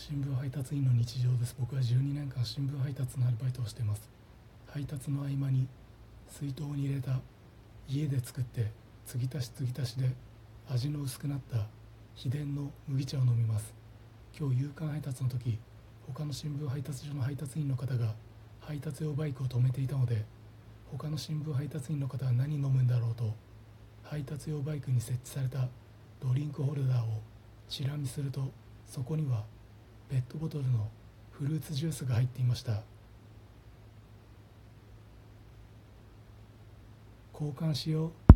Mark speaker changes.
Speaker 1: 新聞配達員の日常です。僕は12年間新聞配達のアルバイトをしています。配達の合間に水筒に入れた家で作って継ぎ足し継ぎ足しで味の薄くなった秘伝の麦茶を飲みます。今日夕刊配達の時他の新聞配達所の配達員の方が配達用バイクを止めていたので他の新聞配達員の方は何飲むんだろうと配達用バイクに設置されたドリンクホルダーをチラ見するとそこにはペットボトルのフルーツジュースが入っていました。交換しよう。